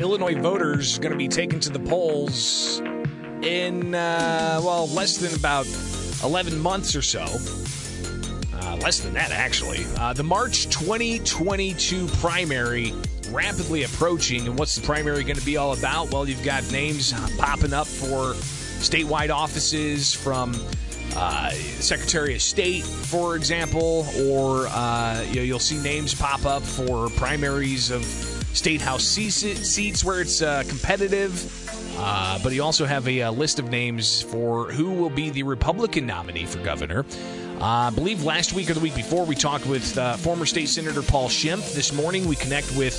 Illinois voters going to be taken to the polls in, uh, well, less than about 11 months or so. Uh, less than that, actually. Uh, the March 2022 primary rapidly approaching. And what's the primary going to be all about? Well, you've got names popping up for statewide offices from uh, Secretary of State, for example, or uh, you you'll see names pop up for primaries of state house seats where it's uh, competitive. Uh, but you also have a, a, list of names for who will be the Republican nominee for governor. Uh, I believe last week or the week before we talked with uh, former state senator Paul Schimpf. This morning we connect with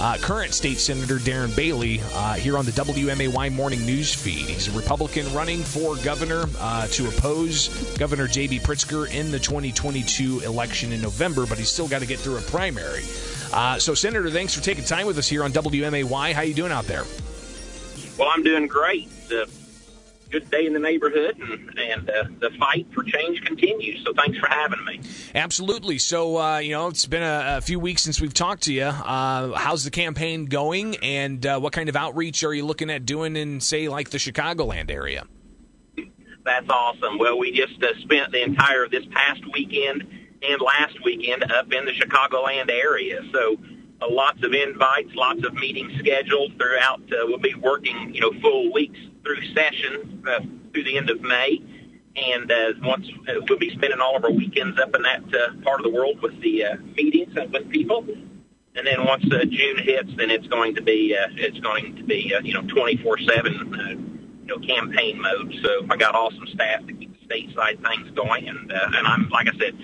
uh, current state senator Darren Bailey uh, here on the WMAY morning news feed. He's a Republican running for governor uh, to oppose Governor J.B. Pritzker in the 2022 election in November, but he's still got to get through a primary. Uh, so, Senator, thanks for taking time with us here on WMAY. How are you doing out there? Well, I'm doing great good day in the neighborhood, and, and uh, the fight for change continues. So thanks for having me. Absolutely. So uh, you know, it's been a, a, few weeks since we've talked to you. Uh, how's the campaign going, and uh, what kind of outreach are you looking at doing in, say, like the Chicagoland area? That's awesome. Well, we just uh, spent the entire this past weekend and last weekend up in the Chicagoland area. So uh, lots of invites, lots of meetings scheduled throughout. Uh, we'll be working, you know, full weeks through session uh, through the end of May. And uh, once uh, we'll be spending all of our weekends up in that uh, part of the world with the uh, meetings and with people. And then once uh, June hits, then it's going to be uh, it's going to be uh, you know 24/7 uh, you know campaign mode. So I got awesome staff to keep the stateside things going, and uh, and I'm like I said,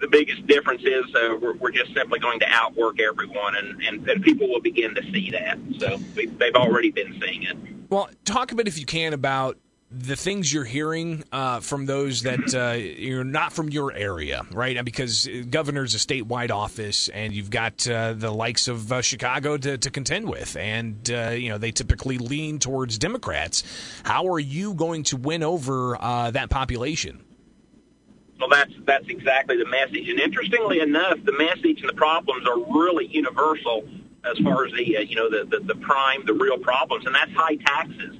the biggest difference is uh, we're, we're just simply going to outwork everyone, and, and, and people will begin to see that. So we, they've already been seeing it. Well, talk a bit, if you can, about the things you're hearing uh, from those that uh, you're not from your area, right? Because governor's a statewide office, and you've got uh, the likes of uh, Chicago to, to, contend with, and uh, you know they typically lean towards Democrats. How are you going to win over uh, that population? Well, that's that's exactly the message. And interestingly enough, the message and the problems are really universal as far as the uh, you know the, the the prime, the real problems, and that's high taxes.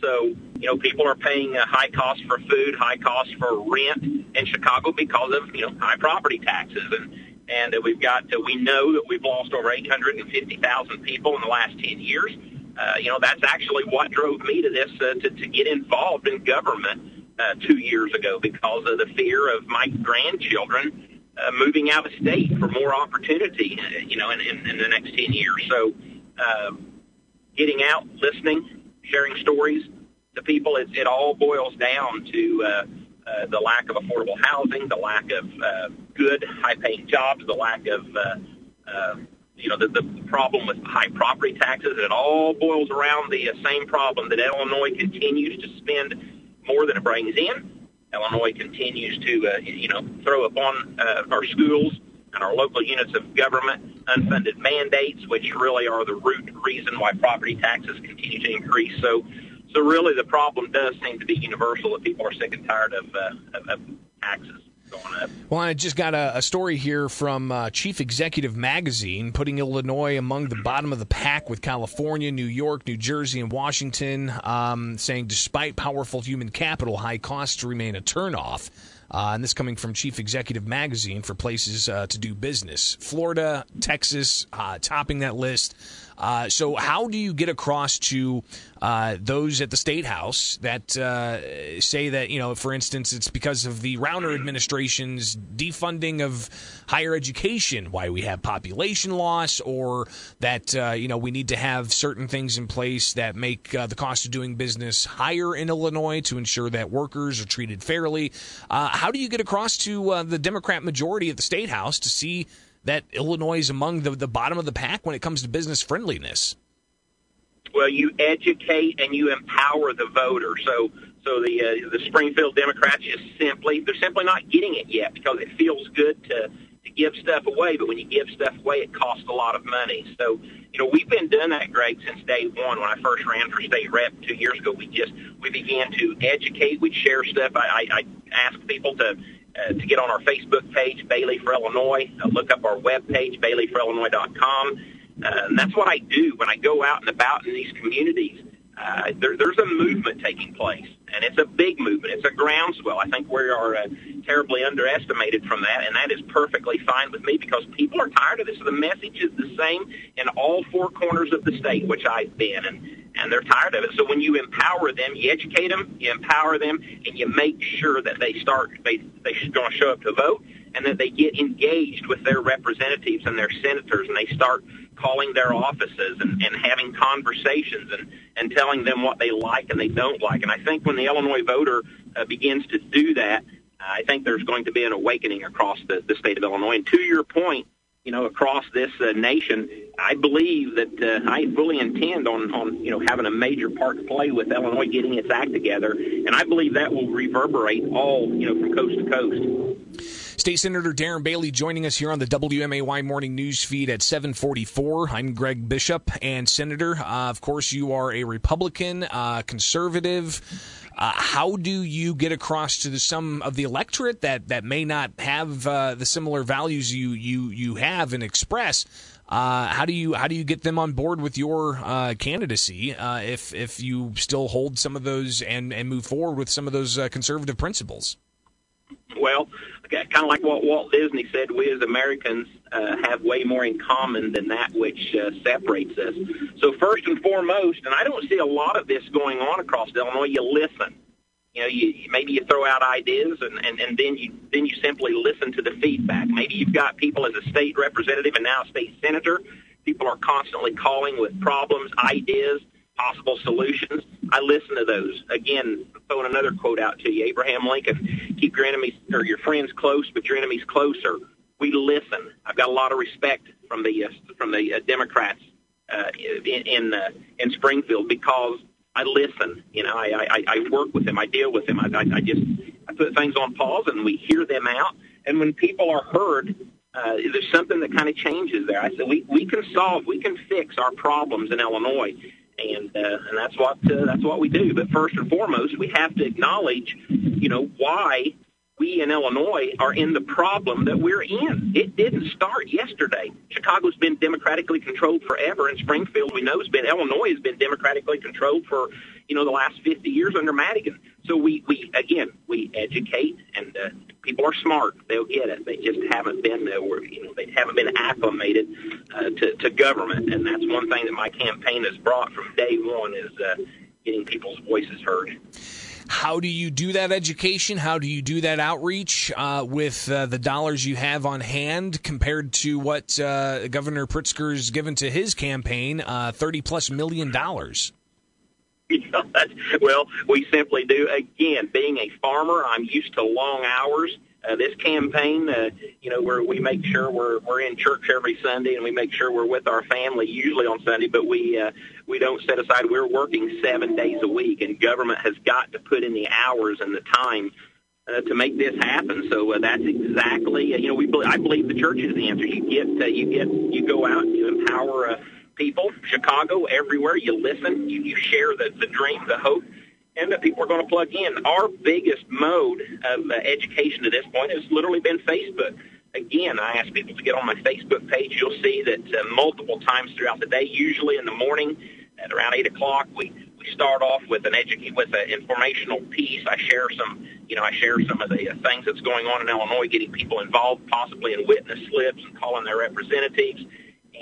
So you know people are paying a high cost for food, high cost for rent in Chicago because of you know high property taxes, and and uh, we've got uh, we know that we've lost over 850,000 people in the last 10 years. Uh, you know that's actually what drove me to this uh, to, to get involved in government uh, two years ago because of the fear of my grandchildren uh, moving out of state for more opportunity, uh, you know, in, in, in the next 10 years. So uh, getting out, listening, sharing stories to people, it, it all boils down to uh, uh, the lack of affordable housing, the lack of uh, good, high-paying jobs, the lack of, uh, uh, you know, the, the problem with high property taxes. It all boils around the uh, same problem that Illinois continues to spend more than it brings in Illinois continues to, uh, you know, throw upon uh, our schools and our local units of government unfunded mandates, which really are the root reason why property taxes continue to increase. So, so really, the problem does seem to be universal that people are sick and tired of, uh, of, of taxes Well, I just got a, a story here from uh, Chief Executive Magazine putting Illinois among the bottom of the pack with California, New York, New Jersey, and Washington, um, saying despite powerful human capital, high costs remain a turnoff. Uh, and this coming from Chief Executive Magazine for places uh, to do business. Florida, Texas, uh, topping that list. Uh, so, how do you get across to uh, those at the state house that uh, say that, you know, for instance, it's because of the Rauner administration's defunding of higher education why we have population loss, or that, uh, you know, we need to have certain things in place that make uh, the cost of doing business higher in Illinois to ensure that workers are treated fairly? How do you get across to the Democrat majority at the state house to see? That Illinois is among the, the bottom of the pack when it comes to business friendliness? Well, you educate and you empower the voter. So, so the uh, the Springfield Democrats just simply they're simply not getting it yet because it feels good to to give stuff away, but when you give stuff away, it costs a lot of money. So, you know, we've been doing that, Greg, since day one. When I first ran for state rep two years ago, we just we began to educate. We'd share stuff. I, I, I asked people to uh, to get on our Facebook page, Bailey for Illinois. Uh, look up our web page, baileyforillinois.com. Uh, and that's what I do when I go out and about in these communities. Uh, there, there's a movement taking place, and it's a big movement. It's a groundswell. I think we are uh, terribly underestimated from that, and that is perfectly fine with me because people are tired of this. The message is the same in all four corners of the state, which I've been, and and they're tired of it. So when you empower them, you educate them, you empower them, and you make sure that they start they they're going to show up to vote, and that they get engaged with their representatives and their senators, and they start calling their offices and, and having conversations and, and telling them what they like and they don't like. And I think when the Illinois voter uh, begins to do that, I think there's going to be an awakening across the, the state of Illinois. And to your point, you know, across this uh, nation, I believe that uh, I fully intend on, on, you know, having a major part to play with Illinois getting its act together, and I believe that will reverberate all, you know, from coast to coast. State Senator Darren Bailey joining us here on the WMAY morning news feed at 744. I'm Greg Bishop. And Senator, uh, of course, you are a Republican, uh, conservative. Uh, how do you get across to the, some of the electorate that, that may not have uh, the similar values you, you, you have and express? Uh, how do you how do you get them on board with your uh, candidacy if if you still hold some of those and, and move forward with some of those conservative principles? Well, kind of like what Walt Disney said, we as Americans uh, have way more in common than that which uh, separates us. So first and foremost, and I don't see a lot of this going on across Illinois, you listen. You know, you, maybe you throw out ideas and, and, and then you then you simply listen to the feedback. Maybe you've got people as a state representative and now a state senator. People are constantly calling with problems, ideas, possible solutions. I listen to those. Again, throwing another quote out to you, Abraham Lincoln, keep your enemies or your friends close, but your enemies closer. We listen. I've got a lot of respect from the uh, from the uh, Democrats uh, in in, uh, in Springfield because I listen. You know, I, I, I work with them. I deal with them. I, I, I just I put things on pause and we hear them out. And when people are heard, uh, there's something that kind of changes there. I said we we can solve, we can fix our problems in Illinois and uh, and that's what uh, that's what we do. But first and foremost, we have to acknowledge, you know, why we in Illinois are in the problem that we're in. It didn't start yesterday. Chicago's been democratically controlled forever, and Springfield, we know, has been Illinois has been democratically controlled for you know the last 50 years under Madigan. So we we again we educate, and uh, people are smart. They'll get it. They just haven't been uh, you know they haven't been acclimated uh, to to government, and that's one thing that my campaign has brought from day one is uh, getting people's voices heard. How do you do that education? How do you do that outreach uh, with uh, the dollars you have on hand compared to what uh, Governor Pritzker's given to his campaign, uh, thirty plus million dollars? You well, we simply do. Again, being a farmer, I'm used to long hours. Uh, this campaign, uh, you know, where we make sure we're we're in church every Sunday and we make sure we're with our family usually on Sunday, but we uh, we don't set aside. We're working seven days a week, and government has got to put in the hours and the time uh, to make this happen. So uh, that's exactly, uh, you know, we I believe the church is the answer. You get uh, you get you go out, you empower uh, people, Chicago, everywhere. You listen, you, you share the the dream, the hope and that people are going to plug in. Our biggest mode of uh, education to this point has literally been Facebook. Again, I ask people to get on my Facebook page. You'll see that uh, multiple times throughout the day, usually in the morning at around eight o'clock, we we start off with an educate with an informational piece. I share some, you know, I share some of the uh, things that's going on in Illinois, getting people involved, possibly in witness slips and calling their representatives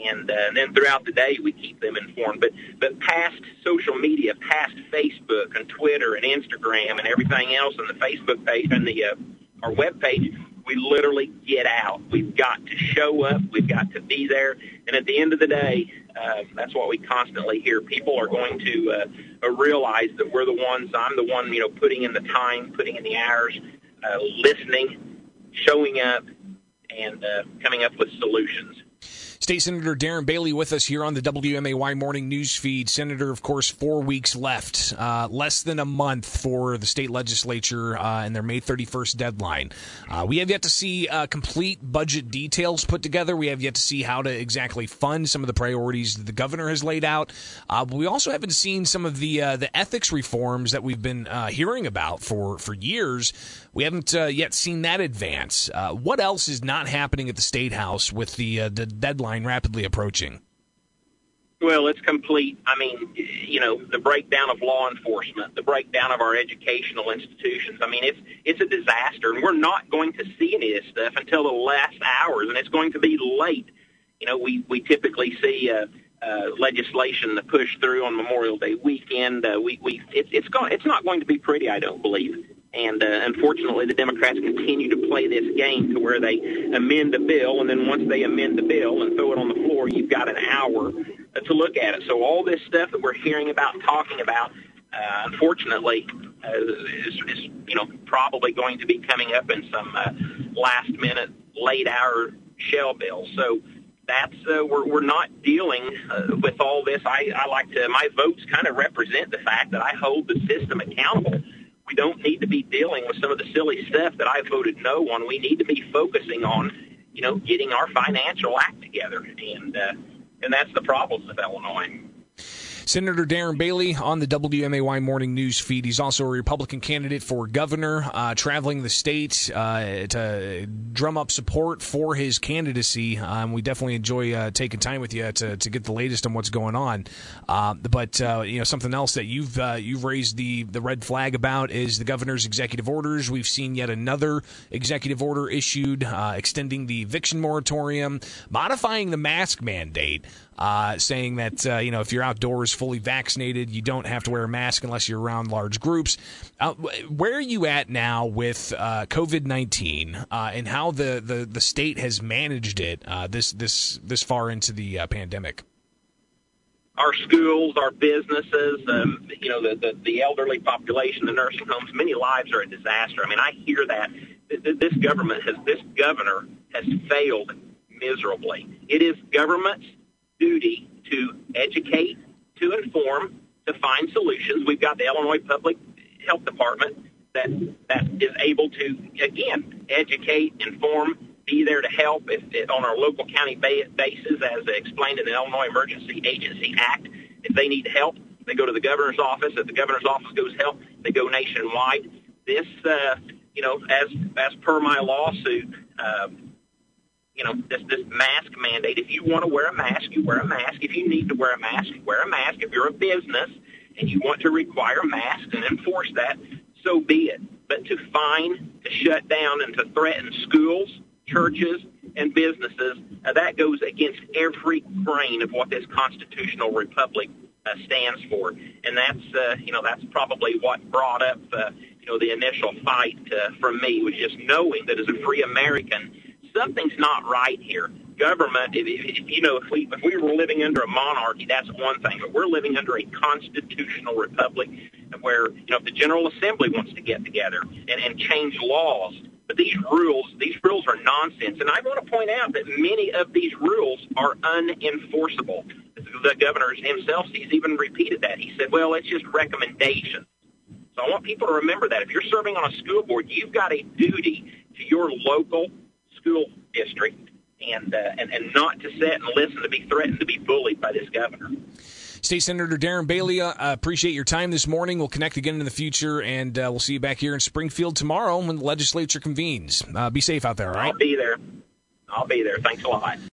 and, uh, and then throughout the day we keep them informed. But but past social media, past Facebook and Twitter and Instagram and everything else on the Facebook page and the uh, our web page, we literally get out. We've got to show up. We've got to be there. And at the end of the day, uh, that's what we constantly hear. People are going to uh, realize that we're the ones. I'm the one, you know, putting in the time, putting in the hours, uh, listening, showing up, and uh, coming up with solutions. State Senator Darren Bailey with us here on the WMAY morning news feed. Senator, of course, four weeks left, uh, less than a month for the state legislature uh, and their May 31st deadline. Uh, we have yet to see uh, complete budget details put together. We have yet to see how to exactly fund some of the priorities that the governor has laid out. Uh, but we also haven't seen some of the uh, the ethics reforms that we've been hearing about for for years. We haven't yet seen that advance. what else is not happening at the state house with the the deadline? Rapidly approaching? Well, it's complete. I mean, you know, the breakdown of law enforcement, the breakdown of our educational institutions. I mean, it's it's a disaster, and we're not going to see any of this stuff until the last hours, and it's going to be late. You know, we we typically see uh, uh, legislation to push through on Memorial Day weekend. Uh, we we it, it's going it's not going to be pretty, I don't believe. And uh, unfortunately, the Democrats continue to play this game to where they amend the bill, and then once they amend the bill and throw it on the floor, you've got an hour uh, to look at it. So all this stuff that we're hearing about, talking about, uh, unfortunately, uh, is, is you know probably going to be coming up in some uh, last minute, late hour shell bills. So that's uh, we're we're not dealing uh, with all this. I, I like to my votes kind of represent the fact that I hold the system accountable we don't need to be dealing with some of the silly stuff that I voted no on. We need to be focusing on, you know, getting our financial act together, and uh, and that's the problem with Illinois. Senator Darren Bailey on the WMAY morning news feed. He's also a Republican candidate for governor, uh, traveling the state uh, to drum up support for his candidacy. Um, we definitely enjoy uh, taking time with you to, to get the latest on what's going on. Uh, but uh, you know something else that you've uh, you've raised the the red flag about is the governor's executive orders. We've seen yet another executive order issued extending the eviction moratorium, modifying the mask mandate uh, saying that uh, you know if you're outdoors fully vaccinated, you don't have to wear a mask unless you're around large groups. Uh, where are you at now with uh, COVID nineteen uh, and how the, the, the state has managed it uh, this this this far into the pandemic? Our schools, our businesses, um, you know, the, the the elderly population, the nursing homes, many lives are a disaster. I mean, I hear that this government has, this governor has failed miserably. It is government's duty to educate, to inform, to find solutions. We've got the Illinois Public Health Department that that is able to again educate, inform, be there to help if, if on our local county basis, as explained in the Illinois Emergency Agency Act. If they need help, they go to the governor's office. If the governor's office goes help, they go nationwide. This, uh, you know, as as per my lawsuit. Uh, you know, this this mask mandate. If you want to wear a mask, you wear a mask. If you need to wear a mask, you wear a mask. If you're a business and you want to require masks and enforce that, so be it. But to fine, to shut down, and to threaten schools, churches, and businesses, uh, that goes against every grain of what this constitutional republic uh, stands for. And that's, uh, you know, that's probably what brought up, uh, you know, the initial fight uh, from me was just knowing that as a free American, something's not right here. Government, if, if, you know, if we if we were living under a monarchy, that's one thing. But we're living under a constitutional republic, where you know if the General Assembly wants to get together and, and change laws, but these rules, these rules are nonsense. And I want to point out that many of these rules are unenforceable. The governor himself, he's even repeated that. He said, "Well, it's just recommendations." So I want people to remember that if you're serving on a school board, you've got a duty to your local school district and, uh, and, and not to sit and listen to be threatened to be bullied by this governor. State Senator Darren Bailey, uh, appreciate your time this morning. We'll connect again in the future, and uh, we'll see you back here in Springfield tomorrow when the legislature convenes. Uh, be safe out there, all right? I'll be there. I'll be there. Thanks a lot.